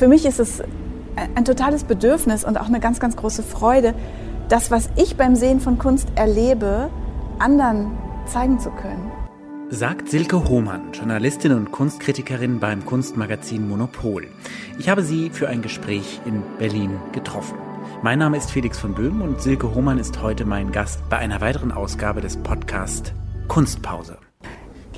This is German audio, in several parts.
für mich ist es ein totales Bedürfnis und auch eine ganz, ganz große Freude, das, was ich beim Sehen von Kunst erlebe, anderen zeigen zu können. Sagt Silke Hohmann, Journalistin und Kunstkritikerin beim Kunstmagazin Monopol. Ich habe sie für ein Gespräch in Berlin getroffen. Mein Name ist Felix von Böhm und Silke Hohmann ist heute mein Gast bei einer weiteren Ausgabe des Podcasts Kunstpause.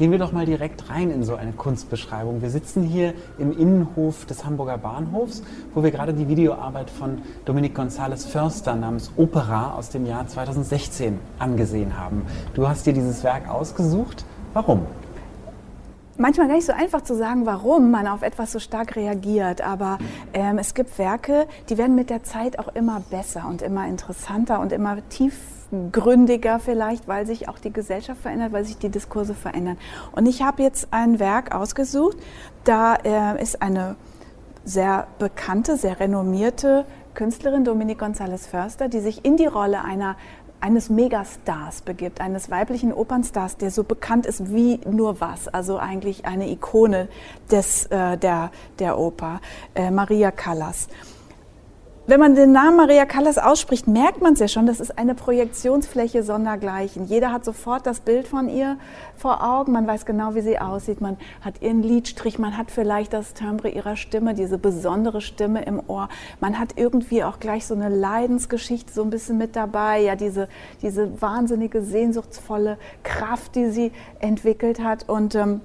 Gehen wir doch mal direkt rein in so eine Kunstbeschreibung. Wir sitzen hier im Innenhof des Hamburger Bahnhofs, wo wir gerade die Videoarbeit von Dominique González Förster namens Opera aus dem Jahr 2016 angesehen haben. Du hast dir dieses Werk ausgesucht. Warum? manchmal gar nicht so einfach zu sagen, warum man auf etwas so stark reagiert. Aber ähm, es gibt Werke, die werden mit der Zeit auch immer besser und immer interessanter und immer tiefgründiger vielleicht, weil sich auch die Gesellschaft verändert, weil sich die Diskurse verändern. Und ich habe jetzt ein Werk ausgesucht, da äh, ist eine sehr bekannte, sehr renommierte Künstlerin Dominique González Förster, die sich in die Rolle einer eines Megastars begibt, eines weiblichen Opernstars, der so bekannt ist wie nur was, also eigentlich eine Ikone des, äh, der, der Oper, äh, Maria Callas. Wenn man den Namen Maria Callas ausspricht, merkt man es ja schon, das ist eine Projektionsfläche sondergleichen. Jeder hat sofort das Bild von ihr vor Augen, man weiß genau, wie sie aussieht, man hat ihren Liedstrich, man hat vielleicht das Timbre ihrer Stimme, diese besondere Stimme im Ohr. Man hat irgendwie auch gleich so eine Leidensgeschichte so ein bisschen mit dabei, ja, diese, diese wahnsinnige, sehnsuchtsvolle Kraft, die sie entwickelt hat. Und ähm,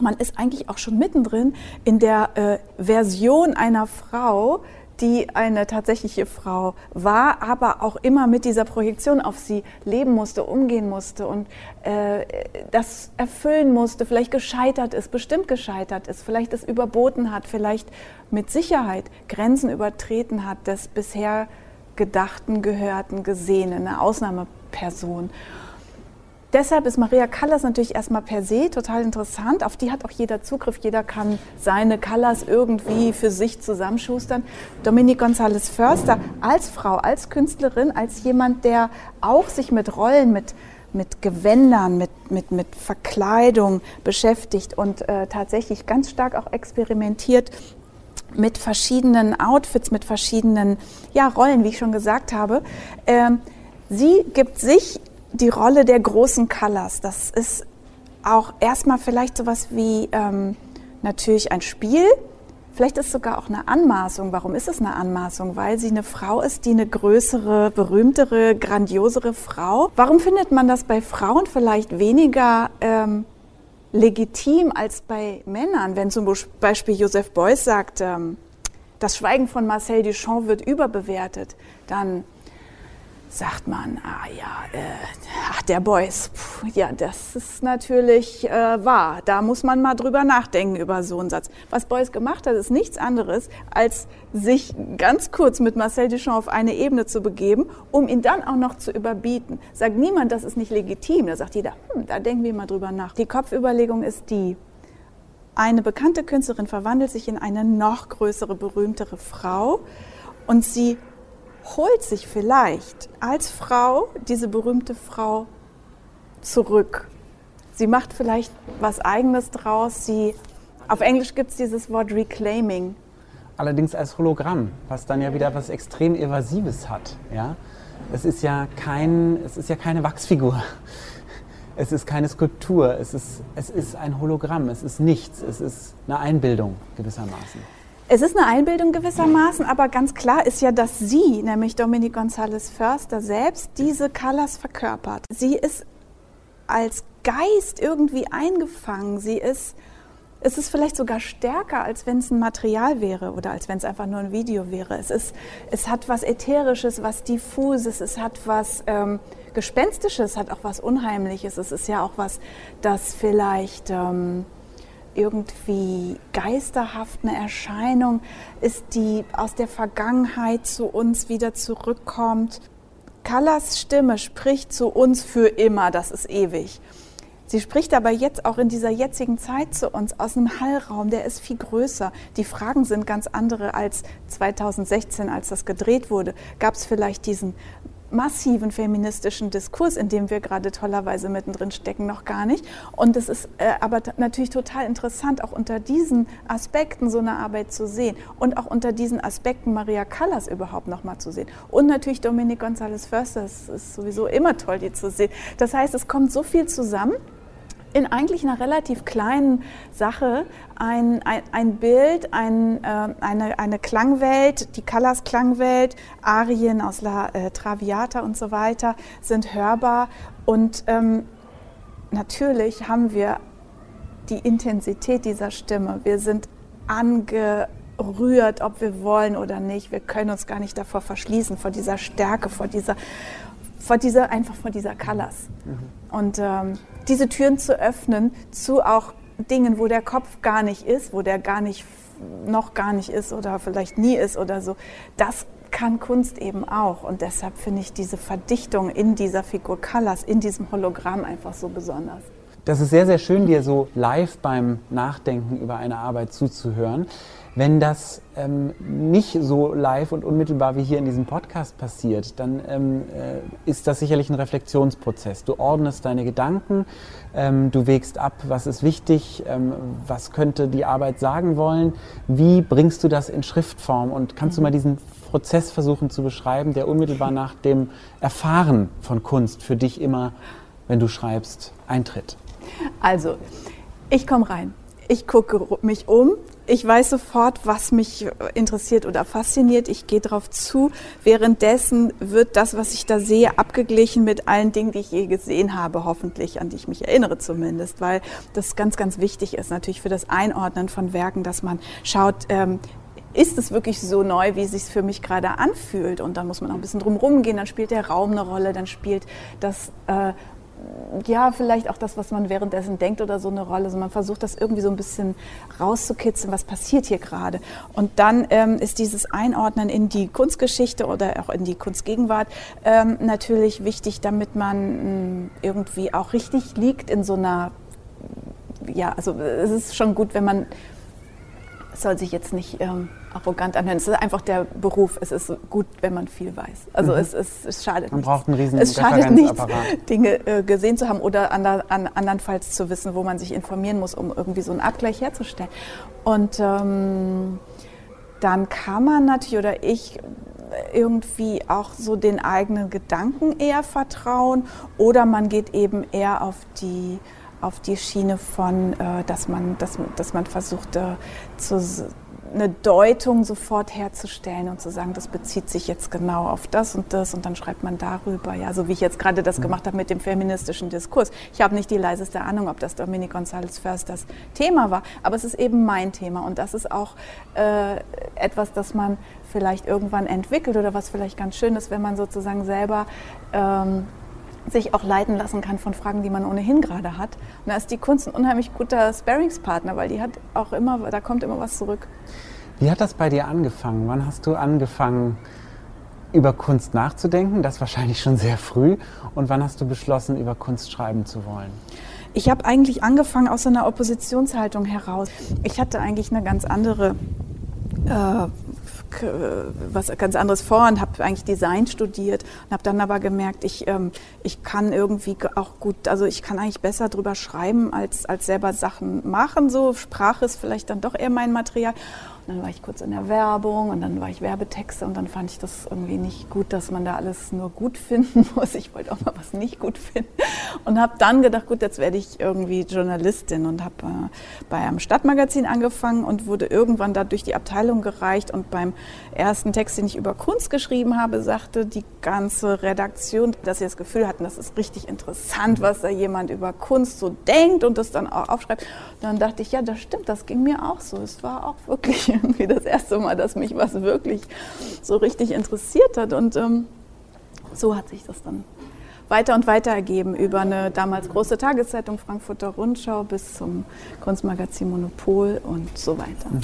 man ist eigentlich auch schon mittendrin in der äh, Version einer Frau, die eine tatsächliche Frau war, aber auch immer mit dieser Projektion auf sie leben musste, umgehen musste und äh, das erfüllen musste, vielleicht gescheitert ist, bestimmt gescheitert ist, vielleicht es überboten hat, vielleicht mit Sicherheit Grenzen übertreten hat des bisher Gedachten, Gehörten, Gesehenen, eine Ausnahmeperson. Deshalb ist Maria Callas natürlich erstmal per se total interessant. Auf die hat auch jeder Zugriff. Jeder kann seine Callas irgendwie für sich zusammenschustern. Dominique González Förster als Frau, als Künstlerin, als jemand, der auch sich mit Rollen, mit mit Gewändern, mit, mit, mit Verkleidung beschäftigt und äh, tatsächlich ganz stark auch experimentiert mit verschiedenen Outfits, mit verschiedenen ja, Rollen, wie ich schon gesagt habe. Ähm, sie gibt sich die Rolle der großen Colors. Das ist auch erstmal vielleicht sowas wie ähm, natürlich ein Spiel. Vielleicht ist es sogar auch eine Anmaßung. Warum ist es eine Anmaßung? Weil sie eine Frau ist, die eine größere, berühmtere, grandiosere Frau. Warum findet man das bei Frauen vielleicht weniger ähm, legitim als bei Männern? Wenn zum Beispiel Joseph Beuys sagt, ähm, das Schweigen von Marcel Duchamp wird überbewertet, dann sagt man, ah ja, äh, ach, der Beuys, ja, das ist natürlich äh, wahr. Da muss man mal drüber nachdenken über so einen Satz. Was Beuys gemacht hat, ist nichts anderes, als sich ganz kurz mit Marcel Duchamp auf eine Ebene zu begeben, um ihn dann auch noch zu überbieten. Sagt niemand, das ist nicht legitim. Da sagt jeder, hm, da denken wir mal drüber nach. Die Kopfüberlegung ist die, eine bekannte Künstlerin verwandelt sich in eine noch größere, berühmtere Frau und sie holt sich vielleicht als Frau diese berühmte Frau zurück. Sie macht vielleicht was Eigenes draus. Sie, auf Englisch gibt es dieses Wort Reclaiming. Allerdings als Hologramm, was dann ja wieder was extrem Evasives hat. Ja? Es, ist ja kein, es ist ja keine Wachsfigur. Es ist keine Skulptur. Es ist, es ist ein Hologramm. Es ist nichts. Es ist eine Einbildung gewissermaßen. Es ist eine Einbildung gewissermaßen, aber ganz klar ist ja, dass sie, nämlich Dominique González Förster selbst, diese Callas verkörpert. Sie ist als Geist irgendwie eingefangen. Sie ist, es ist vielleicht sogar stärker, als wenn es ein Material wäre oder als wenn es einfach nur ein Video wäre. Es, ist, es hat was Ätherisches, was Diffuses, es hat was ähm, Gespenstisches, hat auch was Unheimliches. Es ist ja auch was, das vielleicht... Ähm, irgendwie geisterhaft eine Erscheinung ist, die aus der Vergangenheit zu uns wieder zurückkommt. Callas Stimme spricht zu uns für immer, das ist ewig. Sie spricht aber jetzt auch in dieser jetzigen Zeit zu uns aus einem Hallraum, der ist viel größer. Die Fragen sind ganz andere als 2016, als das gedreht wurde. Gab es vielleicht diesen massiven feministischen Diskurs, in dem wir gerade tollerweise mittendrin stecken, noch gar nicht. Und es ist äh, aber natürlich total interessant, auch unter diesen Aspekten so eine Arbeit zu sehen und auch unter diesen Aspekten Maria Callas überhaupt noch mal zu sehen. Und natürlich Dominique González Förster, es ist sowieso immer toll, die zu sehen. Das heißt, es kommt so viel zusammen in eigentlich einer relativ kleinen Sache ein, ein, ein Bild, ein, äh, eine, eine Klangwelt, die Callas Klangwelt, Arien aus La äh, Traviata und so weiter sind hörbar. Und ähm, natürlich haben wir die Intensität dieser Stimme. Wir sind angerührt, ob wir wollen oder nicht. Wir können uns gar nicht davor verschließen, vor dieser Stärke, vor dieser, vor dieser einfach vor dieser Callas. Mhm. Und ähm, diese Türen zu öffnen zu auch Dingen, wo der Kopf gar nicht ist, wo der gar nicht noch gar nicht ist oder vielleicht nie ist oder so, das kann Kunst eben auch. Und deshalb finde ich diese Verdichtung in dieser Figur Callas, in diesem Hologramm einfach so besonders. Das ist sehr, sehr schön, dir so live beim Nachdenken über eine Arbeit zuzuhören. Wenn das ähm, nicht so live und unmittelbar wie hier in diesem Podcast passiert, dann ähm, äh, ist das sicherlich ein Reflexionsprozess. Du ordnest deine Gedanken, ähm, du wägst ab, was ist wichtig, ähm, was könnte die Arbeit sagen wollen, wie bringst du das in Schriftform und kannst du mal diesen Prozess versuchen zu beschreiben, der unmittelbar nach dem Erfahren von Kunst für dich immer, wenn du schreibst, eintritt? Also, ich komme rein. Ich gucke mich um, ich weiß sofort, was mich interessiert oder fasziniert. Ich gehe darauf zu. Währenddessen wird das, was ich da sehe, abgeglichen mit allen Dingen, die ich je gesehen habe, hoffentlich, an die ich mich erinnere zumindest, weil das ganz, ganz wichtig ist natürlich für das Einordnen von Werken, dass man schaut, ähm, ist es wirklich so neu, wie es sich für mich gerade anfühlt? Und dann muss man auch ein bisschen drum rumgehen, dann spielt der Raum eine Rolle, dann spielt das äh, ja, vielleicht auch das, was man währenddessen denkt oder so eine Rolle. Also man versucht das irgendwie so ein bisschen rauszukitzeln, was passiert hier gerade. Und dann ähm, ist dieses Einordnen in die Kunstgeschichte oder auch in die Kunstgegenwart ähm, natürlich wichtig, damit man ähm, irgendwie auch richtig liegt in so einer, ja, also es ist schon gut, wenn man, soll sich jetzt nicht ähm, arrogant anhören. Es ist einfach der Beruf. Es ist gut, wenn man viel weiß. Also mhm. es, es, es schadet Man nichts. braucht einen riesen Es schadet nichts, Dinge äh, gesehen zu haben oder ander, an, andernfalls zu wissen, wo man sich informieren muss, um irgendwie so einen Abgleich herzustellen. Und ähm, dann kann man natürlich oder ich irgendwie auch so den eigenen Gedanken eher vertrauen oder man geht eben eher auf die auf die Schiene von, äh, dass, man, dass, dass man versucht äh, zu eine Deutung sofort herzustellen und zu sagen, das bezieht sich jetzt genau auf das und das und dann schreibt man darüber, ja, so wie ich jetzt gerade das mhm. gemacht habe mit dem feministischen Diskurs. Ich habe nicht die leiseste Ahnung, ob das Dominique González First das Thema war, aber es ist eben mein Thema und das ist auch äh, etwas, das man vielleicht irgendwann entwickelt oder was vielleicht ganz schön ist, wenn man sozusagen selber ähm, sich auch leiten lassen kann von Fragen, die man ohnehin gerade hat. Und da ist die Kunst ein unheimlich guter Sparingspartner, weil die hat auch immer, da kommt immer was zurück. Wie hat das bei dir angefangen? Wann hast du angefangen, über Kunst nachzudenken? Das wahrscheinlich schon sehr früh. Und wann hast du beschlossen, über Kunst schreiben zu wollen? Ich habe eigentlich angefangen aus einer Oppositionshaltung heraus. Ich hatte eigentlich eine ganz andere äh, was ganz anderes vor und habe eigentlich Design studiert und habe dann aber gemerkt, ich, ähm, ich kann irgendwie auch gut, also ich kann eigentlich besser drüber schreiben als, als selber Sachen machen. So Sprache ist vielleicht dann doch eher mein Material dann war ich kurz in der Werbung und dann war ich Werbetexte und dann fand ich das irgendwie nicht gut, dass man da alles nur gut finden muss. Ich wollte auch mal was nicht gut finden und habe dann gedacht, gut, jetzt werde ich irgendwie Journalistin und habe äh, bei einem Stadtmagazin angefangen und wurde irgendwann da durch die Abteilung gereicht und beim ersten Text, den ich über Kunst geschrieben habe, sagte die ganze Redaktion, dass sie das Gefühl hatten, das ist richtig interessant, was da jemand über Kunst so denkt und das dann auch aufschreibt. Und dann dachte ich, ja, das stimmt, das ging mir auch so. Es war auch wirklich irgendwie das erste Mal, dass mich was wirklich so richtig interessiert hat. Und ähm, so hat sich das dann weiter und weiter ergeben über eine damals große Tageszeitung Frankfurter Rundschau bis zum Kunstmagazin Monopol und so weiter. Mhm.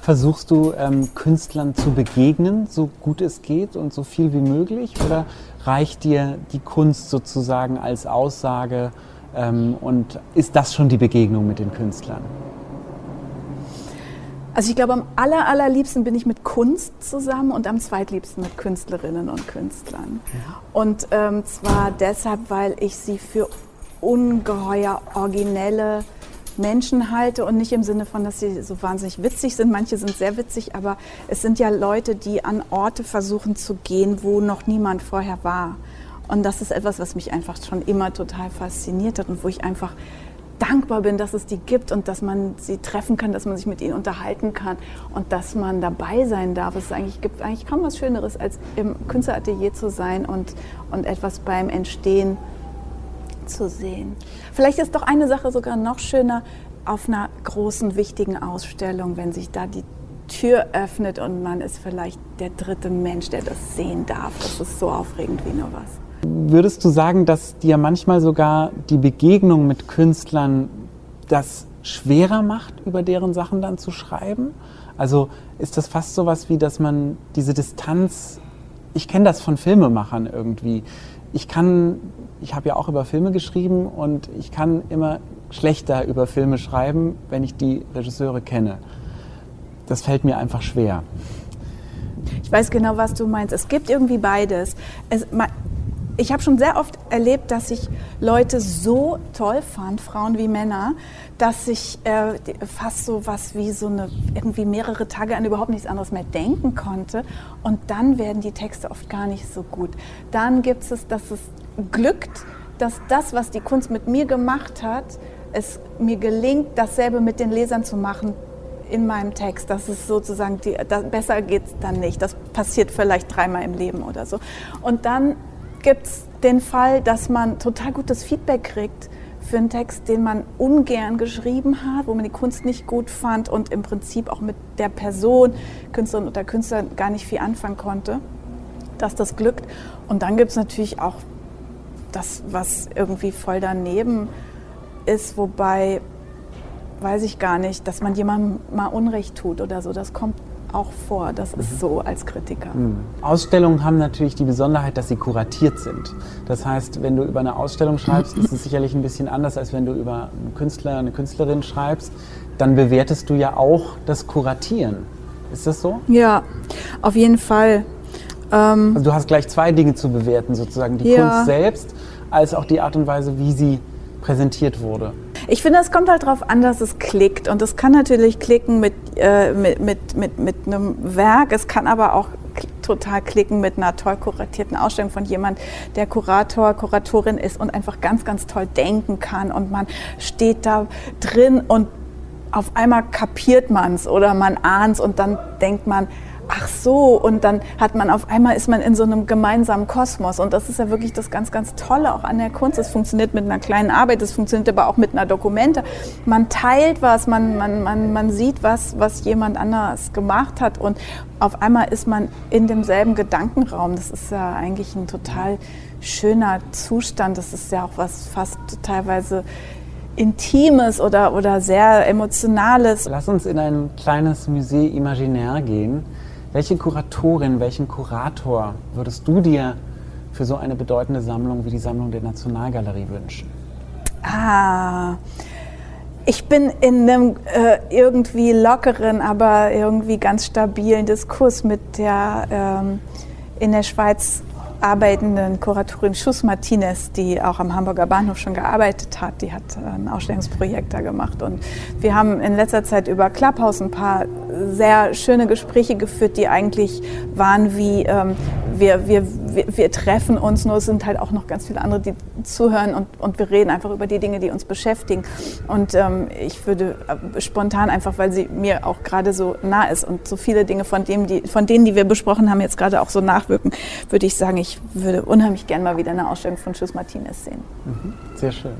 Versuchst du ähm, Künstlern zu begegnen, so gut es geht und so viel wie möglich? Oder reicht dir die Kunst sozusagen als Aussage ähm, und ist das schon die Begegnung mit den Künstlern? Also ich glaube, am aller, allerliebsten bin ich mit Kunst zusammen und am zweitliebsten mit Künstlerinnen und Künstlern. Ja. Und ähm, zwar deshalb, weil ich sie für ungeheuer originelle Menschen halte und nicht im Sinne von, dass sie so wahnsinnig witzig sind. Manche sind sehr witzig, aber es sind ja Leute, die an Orte versuchen zu gehen, wo noch niemand vorher war. Und das ist etwas, was mich einfach schon immer total fasziniert hat und wo ich einfach dankbar bin, dass es die gibt und dass man sie treffen kann, dass man sich mit ihnen unterhalten kann und dass man dabei sein darf. Es eigentlich, gibt eigentlich kaum was Schöneres, als im Künstleratelier zu sein und, und etwas beim Entstehen zu sehen. Vielleicht ist doch eine Sache sogar noch schöner auf einer großen, wichtigen Ausstellung, wenn sich da die Tür öffnet und man ist vielleicht der dritte Mensch, der das sehen darf. Das ist so aufregend wie nur was. Würdest du sagen, dass dir manchmal sogar die Begegnung mit Künstlern das schwerer macht, über deren Sachen dann zu schreiben? Also ist das fast so was wie, dass man diese Distanz, ich kenne das von Filmemachern irgendwie. Ich kann, ich habe ja auch über Filme geschrieben und ich kann immer schlechter über Filme schreiben, wenn ich die Regisseure kenne. Das fällt mir einfach schwer. Ich weiß genau, was du meinst. Es gibt irgendwie beides. Es, ich habe schon sehr oft erlebt, dass ich Leute so toll fand, Frauen wie Männer, dass ich äh, fast so was wie so eine irgendwie mehrere Tage an überhaupt nichts anderes mehr denken konnte. Und dann werden die Texte oft gar nicht so gut. Dann gibt es, dass es glückt, dass das, was die Kunst mit mir gemacht hat, es mir gelingt, dasselbe mit den Lesern zu machen in meinem Text. Das ist sozusagen, die, das, besser geht es dann nicht. Das passiert vielleicht dreimal im Leben oder so. Und dann gibt es den Fall, dass man total gutes Feedback kriegt für einen Text, den man ungern geschrieben hat, wo man die Kunst nicht gut fand und im Prinzip auch mit der Person, Künstlerin oder Künstler, gar nicht viel anfangen konnte, dass das glückt. Und dann gibt es natürlich auch das, was irgendwie voll daneben ist, wobei weiß ich gar nicht, dass man jemandem mal Unrecht tut oder so. Das kommt auch vor. Das ist mhm. so als Kritiker. Mhm. Ausstellungen haben natürlich die Besonderheit, dass sie kuratiert sind. Das heißt, wenn du über eine Ausstellung schreibst, ist es sicherlich ein bisschen anders, als wenn du über einen Künstler, eine Künstlerin schreibst. Dann bewertest du ja auch das Kuratieren. Ist das so? Ja, auf jeden Fall. Ähm, also du hast gleich zwei Dinge zu bewerten, sozusagen die ja. Kunst selbst, als auch die Art und Weise, wie sie präsentiert wurde. Ich finde, es kommt halt darauf an, dass es klickt. Und es kann natürlich klicken mit, äh, mit, mit, mit, mit einem Werk, es kann aber auch total klicken mit einer toll kuratierten Ausstellung von jemand, der Kurator, Kuratorin ist und einfach ganz, ganz toll denken kann. Und man steht da drin und auf einmal kapiert man es oder man ahnt es und dann denkt man, ach so, und dann hat man auf einmal ist man in so einem gemeinsamen Kosmos. Und das ist ja wirklich das ganz, ganz Tolle auch an der Kunst. Es funktioniert mit einer kleinen Arbeit, es funktioniert aber auch mit einer Dokumente. Man teilt was, man, man, man, man sieht was, was jemand anders gemacht hat. Und auf einmal ist man in demselben Gedankenraum. Das ist ja eigentlich ein total schöner Zustand. Das ist ja auch was fast teilweise Intimes oder, oder sehr Emotionales. Lass uns in ein kleines Musée Imaginaire gehen. Welche Kuratorin, welchen Kurator würdest du dir für so eine bedeutende Sammlung wie die Sammlung der Nationalgalerie wünschen? Ah, ich bin in einem äh, irgendwie lockeren, aber irgendwie ganz stabilen Diskurs mit der ähm, in der Schweiz arbeitenden Kuratorin Schuss Martinez, die auch am Hamburger Bahnhof schon gearbeitet hat. Die hat ein Ausstellungsprojekt da gemacht. Und wir haben in letzter Zeit über Clubhouse ein paar sehr schöne Gespräche geführt, die eigentlich waren wie, ähm, wir, wir, wir, wir, treffen uns, nur es sind halt auch noch ganz viele andere, die zuhören und, und wir reden einfach über die Dinge, die uns beschäftigen. Und ähm, ich würde äh, spontan einfach, weil sie mir auch gerade so nah ist und so viele Dinge von, dem, die, von denen, die wir besprochen haben, jetzt gerade auch so nachwirken, würde ich sagen, ich würde unheimlich gerne mal wieder eine Ausstellung von Schuss Martinez sehen. Mhm, sehr schön.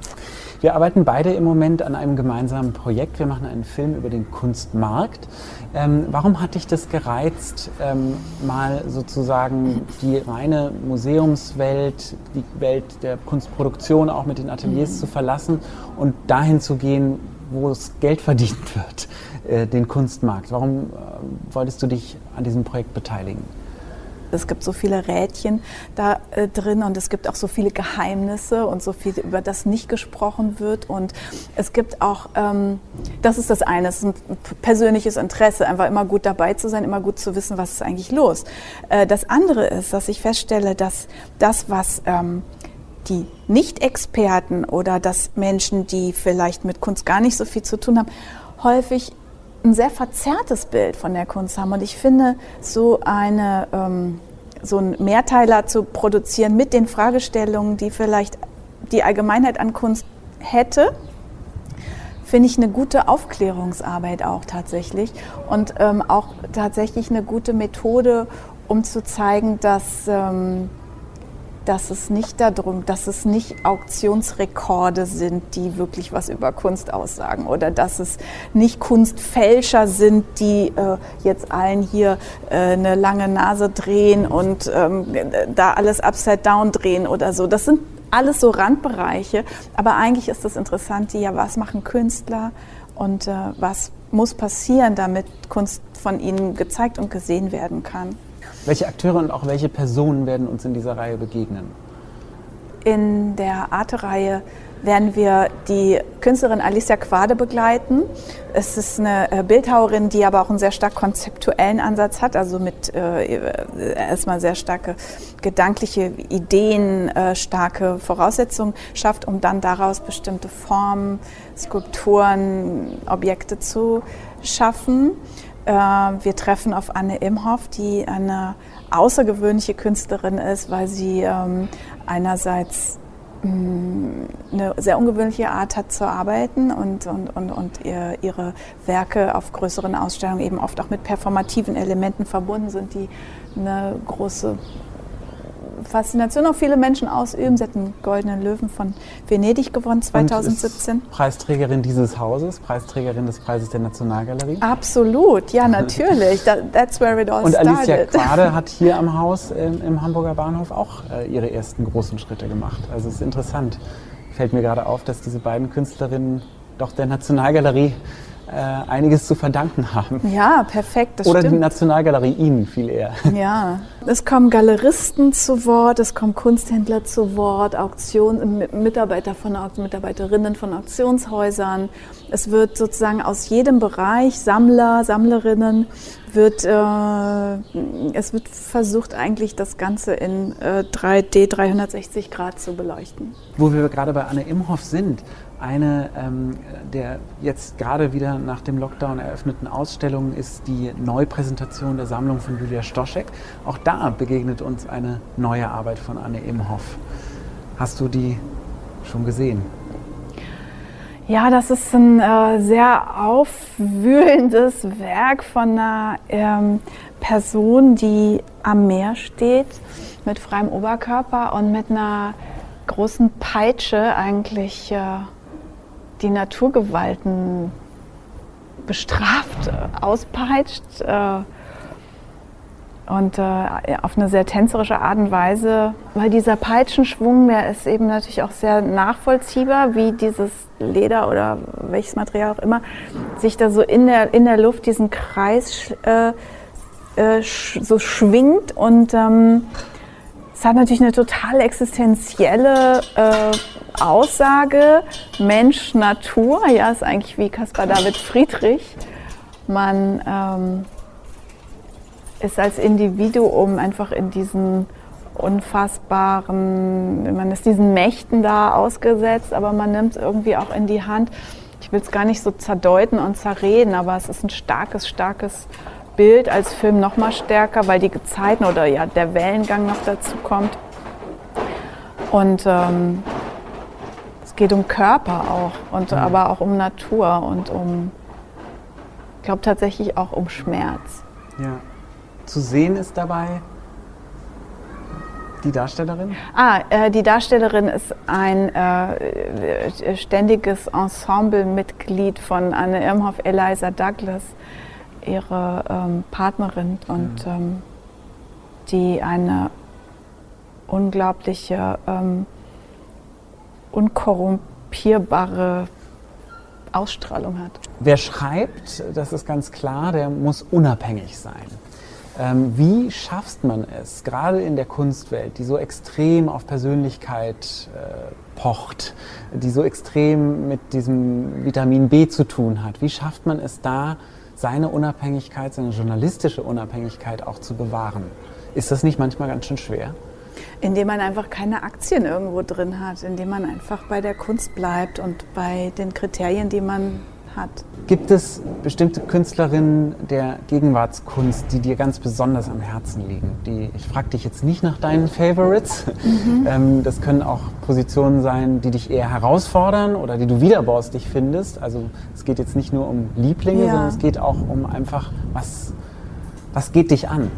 Wir arbeiten beide im Moment an einem gemeinsamen Projekt. Wir machen einen Film über den Kunstmarkt. Ähm, warum hat dich das gereizt, ähm, mal sozusagen die reine Museumswelt, die Welt der Kunstproduktion auch mit den Ateliers mhm. zu verlassen und dahin zu gehen, wo es Geld verdient wird, äh, den Kunstmarkt? Warum äh, wolltest du dich an diesem Projekt beteiligen? Es gibt so viele Rädchen da äh, drin und es gibt auch so viele Geheimnisse und so viel, über das nicht gesprochen wird. Und es gibt auch, ähm, das ist das eine, es ist ein persönliches Interesse, einfach immer gut dabei zu sein, immer gut zu wissen, was ist eigentlich los. Äh, das andere ist, dass ich feststelle, dass das, was ähm, die Nicht-Experten oder dass Menschen, die vielleicht mit Kunst gar nicht so viel zu tun haben, häufig ein sehr verzerrtes Bild von der Kunst haben. Und ich finde, so eine ähm, so einen Mehrteiler zu produzieren mit den Fragestellungen, die vielleicht die Allgemeinheit an Kunst hätte, finde ich eine gute Aufklärungsarbeit auch tatsächlich und ähm, auch tatsächlich eine gute Methode, um zu zeigen, dass ähm, dass es nicht darum, dass es nicht Auktionsrekorde sind, die wirklich was über Kunst aussagen oder dass es nicht Kunstfälscher sind, die äh, jetzt allen hier äh, eine lange Nase drehen und ähm, da alles upside down drehen oder so. Das sind alles so Randbereiche, aber eigentlich ist das Interessante ja, was machen Künstler und äh, was muss passieren, damit Kunst von ihnen gezeigt und gesehen werden kann. Welche Akteure und auch welche Personen werden uns in dieser Reihe begegnen? In der Arte-Reihe werden wir die Künstlerin Alicia Quade begleiten. Es ist eine äh, Bildhauerin, die aber auch einen sehr stark konzeptuellen Ansatz hat, also mit äh, erstmal sehr starke gedankliche Ideen, äh, starke Voraussetzungen schafft, um dann daraus bestimmte Formen, Skulpturen, Objekte zu schaffen. Äh, wir treffen auf Anne Imhoff, die eine außergewöhnliche Künstlerin ist, weil sie ähm, einerseits mm, eine sehr ungewöhnliche Art hat zu arbeiten und, und, und, und ihre Werke auf größeren Ausstellungen eben oft auch mit performativen Elementen verbunden sind, die eine große Faszination auch viele Menschen ausüben. Sie hat einen goldenen Löwen von Venedig gewonnen 2017. Preisträgerin dieses Hauses, Preisträgerin des Preises der Nationalgalerie. Absolut, ja natürlich. That's where it all Und started. Alicia Quade hat hier am Haus im, im Hamburger Bahnhof auch äh, ihre ersten großen Schritte gemacht. Also es ist interessant. Fällt mir gerade auf, dass diese beiden Künstlerinnen doch der Nationalgalerie äh, einiges zu verdanken haben. Ja, perfekt. Oder stimmt. die Nationalgalerie Ihnen viel eher. Ja, es kommen Galeristen zu Wort, es kommen Kunsthändler zu Wort, Auktion, Mitarbeiter von Mitarbeiterinnen von Auktionshäusern. Es wird sozusagen aus jedem Bereich Sammler, Sammlerinnen wird, äh, es wird versucht eigentlich das Ganze in äh, 3D 360 Grad zu beleuchten. Wo wir gerade bei Anne Imhoff sind, eine ähm, der jetzt gerade wieder nach dem Lockdown eröffneten Ausstellungen ist die Neupräsentation der Sammlung von Julia Stoschek. Auch da begegnet uns eine neue Arbeit von Anne Imhoff. Hast du die schon gesehen? Ja, das ist ein äh, sehr aufwühlendes Werk von einer ähm, Person, die am Meer steht, mit freiem Oberkörper und mit einer großen Peitsche eigentlich äh, die Naturgewalten bestraft, äh, auspeitscht äh, und äh, auf eine sehr tänzerische Art und Weise, weil dieser Peitschenschwung, der ist eben natürlich auch sehr nachvollziehbar, wie dieses Leder oder welches Material auch immer sich da so in der, in der Luft diesen Kreis äh, äh, sch so schwingt und ähm, es hat natürlich eine total existenzielle äh, Aussage. Mensch, Natur, ja, ist eigentlich wie Caspar David Friedrich. Man ähm, ist als Individuum einfach in diesen unfassbaren, man ist diesen Mächten da ausgesetzt, aber man nimmt es irgendwie auch in die Hand. Ich will es gar nicht so zerdeuten und zerreden, aber es ist ein starkes, starkes Bild als Film noch mal stärker, weil die Gezeiten oder ja der Wellengang noch dazu kommt. Und ähm, es geht um Körper auch und mhm. aber auch um Natur und um, ich glaube tatsächlich auch um Schmerz. Ja. Zu sehen ist dabei die Darstellerin? Ah, äh, die Darstellerin ist ein äh, ständiges Ensemblemitglied von Anne Irmhoff, Eliza Douglas ihre ähm, Partnerin und ähm, die eine unglaubliche, ähm, unkorrumpierbare Ausstrahlung hat. Wer schreibt, das ist ganz klar, der muss unabhängig sein. Ähm, wie schafft man es, gerade in der Kunstwelt, die so extrem auf Persönlichkeit äh, pocht, die so extrem mit diesem Vitamin B zu tun hat, wie schafft man es da, seine Unabhängigkeit, seine journalistische Unabhängigkeit auch zu bewahren? Ist das nicht manchmal ganz schön schwer? Indem man einfach keine Aktien irgendwo drin hat, indem man einfach bei der Kunst bleibt und bei den Kriterien, die man hat. Gibt es bestimmte Künstlerinnen der Gegenwartskunst, die dir ganz besonders am Herzen liegen? Die, ich frage dich jetzt nicht nach deinen Favorites. Mhm. Ähm, das können auch Positionen sein, die dich eher herausfordern oder die du widerborstig findest. Also es geht jetzt nicht nur um Lieblinge, ja. sondern es geht auch um einfach, was, was geht dich an?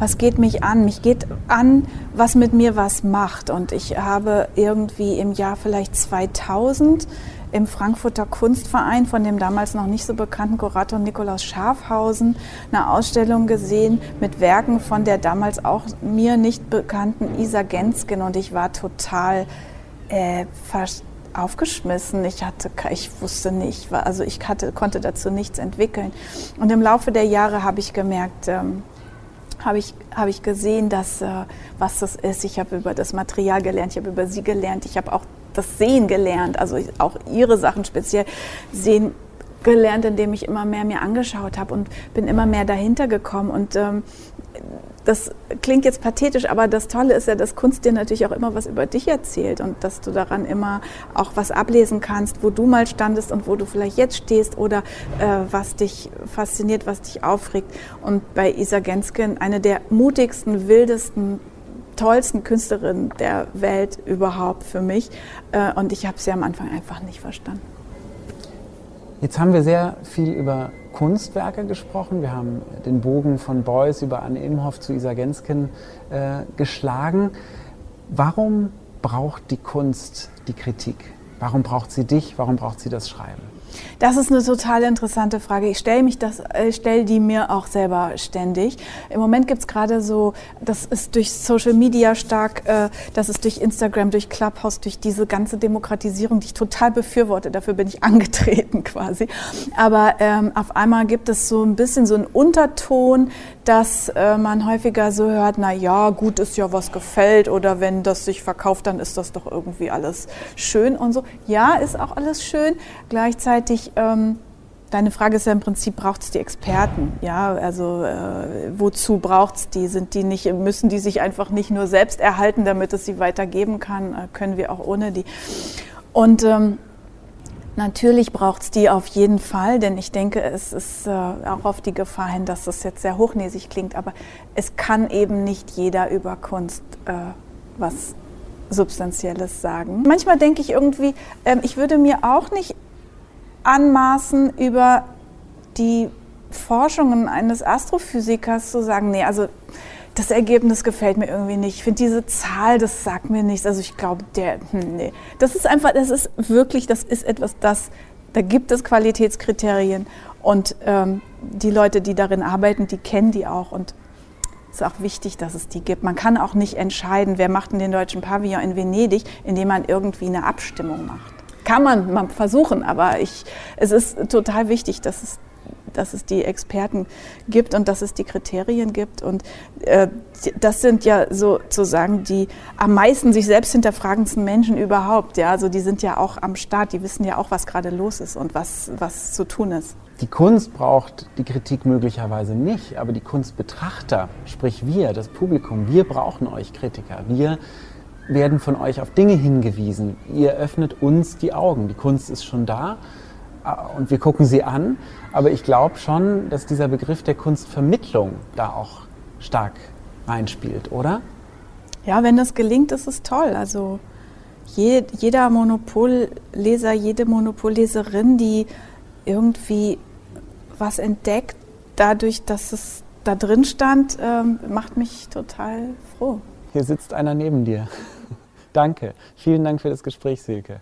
was geht mich an? Mich geht an, was mit mir was macht. Und ich habe irgendwie im Jahr vielleicht 2000 im Frankfurter Kunstverein von dem damals noch nicht so bekannten Kurator Nikolaus Schafhausen eine Ausstellung gesehen mit Werken von der damals auch mir nicht bekannten Isa Genskin und ich war total äh, aufgeschmissen. Ich hatte, ich wusste nicht, also ich hatte, konnte dazu nichts entwickeln. Und im Laufe der Jahre habe ich gemerkt, ähm, habe ich, hab ich gesehen, dass, äh, was das ist. Ich habe über das Material gelernt, ich habe über sie gelernt, ich habe auch das Sehen gelernt, also auch ihre Sachen speziell sehen gelernt, indem ich immer mehr mir angeschaut habe und bin immer mehr dahinter gekommen. Und ähm, das klingt jetzt pathetisch, aber das Tolle ist ja, dass Kunst dir natürlich auch immer was über dich erzählt und dass du daran immer auch was ablesen kannst, wo du mal standest und wo du vielleicht jetzt stehst oder äh, was dich fasziniert, was dich aufregt. Und bei Isa Genskin, eine der mutigsten, wildesten tollsten Künstlerinnen der Welt überhaupt für mich. Äh, und ich habe sie am Anfang einfach nicht verstanden. Jetzt haben wir sehr viel über Kunstwerke gesprochen. Wir haben den Bogen von Beuys über Anne Imhoff zu Isa Genskin äh, geschlagen. Warum braucht die Kunst die Kritik? Warum braucht sie dich? Warum braucht sie das Schreiben? Das ist eine total interessante Frage. Ich stelle mich das, äh, stelle die mir auch selber ständig. Im Moment gibt es gerade so, das ist durch Social Media stark, äh, das ist durch Instagram, durch Clubhouse, durch diese ganze Demokratisierung, die ich total befürworte. Dafür bin ich angetreten quasi. Aber ähm, auf einmal gibt es so ein bisschen so einen Unterton, dass äh, man häufiger so hört, na ja, gut ist ja was gefällt oder wenn das sich verkauft, dann ist das doch irgendwie alles schön und so. Ja, ist auch alles schön. Gleichzeitig ähm, Deine Frage ist ja im Prinzip, braucht es die Experten? Ja, also äh, wozu braucht es die? Sind die nicht, müssen die sich einfach nicht nur selbst erhalten, damit es sie weitergeben kann? Äh, können wir auch ohne die? Und ähm, Natürlich braucht es die auf jeden Fall, denn ich denke, es ist äh, auch auf die Gefahr hin, dass das jetzt sehr hochnäsig klingt, aber es kann eben nicht jeder über Kunst äh, was Substanzielles sagen. Manchmal denke ich irgendwie, äh, ich würde mir auch nicht anmaßen, über die Forschungen eines Astrophysikers zu sagen, nee, also das Ergebnis gefällt mir irgendwie nicht. Ich finde diese Zahl, das sagt mir nichts. Also ich glaube, der, hm, nee. Das ist einfach, das ist wirklich, das ist etwas, das, da gibt es Qualitätskriterien und ähm, die Leute, die darin arbeiten, die kennen die auch und es ist auch wichtig, dass es die gibt. Man kann auch nicht entscheiden, wer macht denn den deutschen Pavillon in Venedig, indem man irgendwie eine Abstimmung macht. Kann man mal versuchen, aber ich, es ist total wichtig, dass es dass es die Experten gibt und dass es die Kriterien gibt. Und äh, das sind ja sozusagen die am meisten sich selbst hinterfragendsten Menschen überhaupt. Ja, also die sind ja auch am Start, die wissen ja auch, was gerade los ist und was, was zu tun ist. Die Kunst braucht die Kritik möglicherweise nicht, aber die Kunstbetrachter, sprich wir, das Publikum, wir brauchen euch Kritiker. Wir werden von euch auf Dinge hingewiesen. Ihr öffnet uns die Augen. Die Kunst ist schon da äh, und wir gucken sie an. Aber ich glaube schon, dass dieser Begriff der Kunstvermittlung da auch stark reinspielt, oder? Ja, wenn das gelingt, ist es toll. Also je, jeder Monopolleser, jede Monopolleserin, die irgendwie was entdeckt, dadurch, dass es da drin stand, ähm, macht mich total froh. Hier sitzt einer neben dir. Danke. Vielen Dank für das Gespräch, Silke.